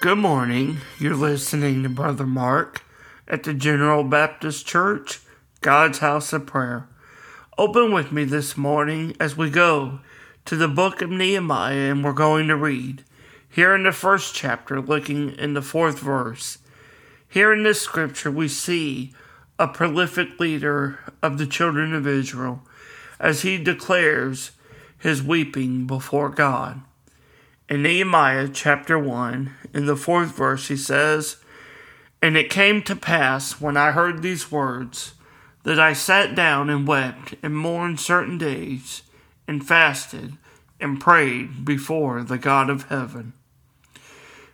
Good morning. You're listening to Brother Mark at the General Baptist Church, God's House of Prayer. Open with me this morning as we go to the book of Nehemiah and we're going to read. Here in the first chapter, looking in the fourth verse. Here in this scripture, we see a prolific leader of the children of Israel as he declares his weeping before God. In Nehemiah chapter 1, in the fourth verse, he says, And it came to pass when I heard these words that I sat down and wept and mourned certain days and fasted and prayed before the God of heaven.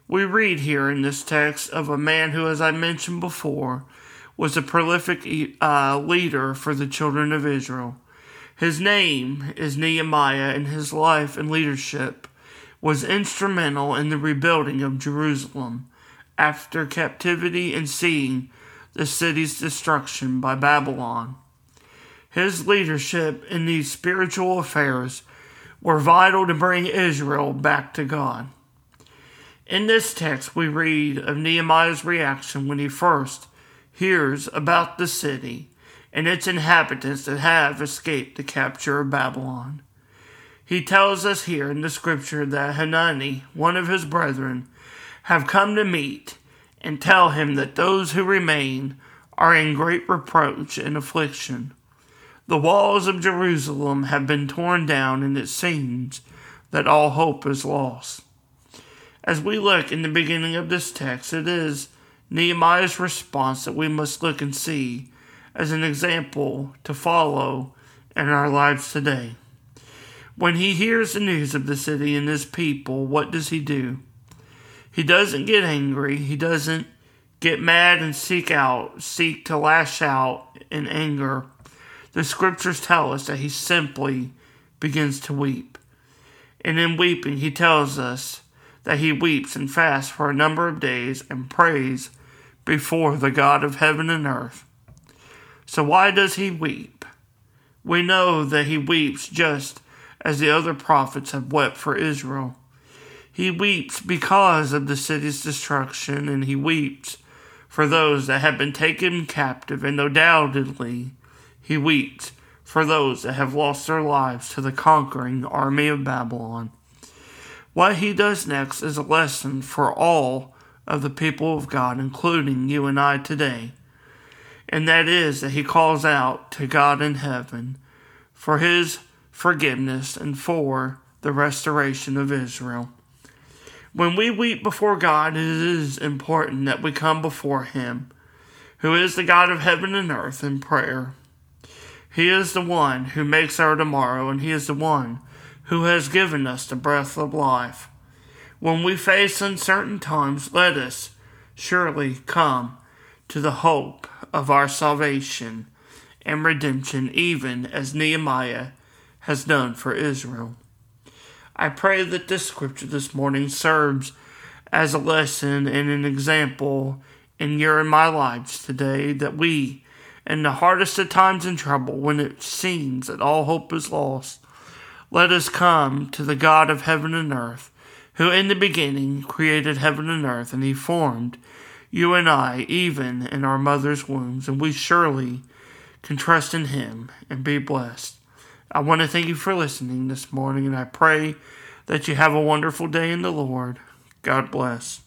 We read here in this text of a man who, as I mentioned before, was a prolific uh, leader for the children of Israel. His name is Nehemiah, and his life and leadership was instrumental in the rebuilding of Jerusalem after captivity and seeing the city's destruction by Babylon. His leadership in these spiritual affairs were vital to bring Israel back to God. In this text, we read of Nehemiah's reaction when he first hears about the city and its inhabitants that have escaped the capture of Babylon. He tells us here in the scripture that Hanani, one of his brethren, have come to meet and tell him that those who remain are in great reproach and affliction. The walls of Jerusalem have been torn down, and it seems that all hope is lost. As we look in the beginning of this text, it is Nehemiah's response that we must look and see as an example to follow in our lives today. When he hears the news of the city and his people, what does he do? He doesn't get angry. He doesn't get mad and seek out, seek to lash out in anger. The scriptures tell us that he simply begins to weep. And in weeping, he tells us that he weeps and fasts for a number of days and prays before the God of heaven and earth. So why does he weep? We know that he weeps just as the other prophets have wept for Israel. He weeps because of the city's destruction, and he weeps for those that have been taken captive, and undoubtedly he weeps for those that have lost their lives to the conquering army of Babylon. What he does next is a lesson for all of the people of God, including you and I today and that is that he calls out to God in heaven for his forgiveness and for the restoration of Israel. When we weep before God, it is important that we come before him, who is the God of heaven and earth, in prayer. He is the one who makes our tomorrow, and he is the one who has given us the breath of life. When we face uncertain times, let us surely come to the hope of our salvation and redemption, even as Nehemiah has done for Israel. I pray that this scripture this morning serves as a lesson and an example in your and my lives today that we, in the hardest of times and trouble, when it seems that all hope is lost, let us come to the God of heaven and earth, who in the beginning created heaven and earth, and he formed you and I, even in our mother's wombs, and we surely can trust in Him and be blessed. I want to thank you for listening this morning, and I pray that you have a wonderful day in the Lord. God bless.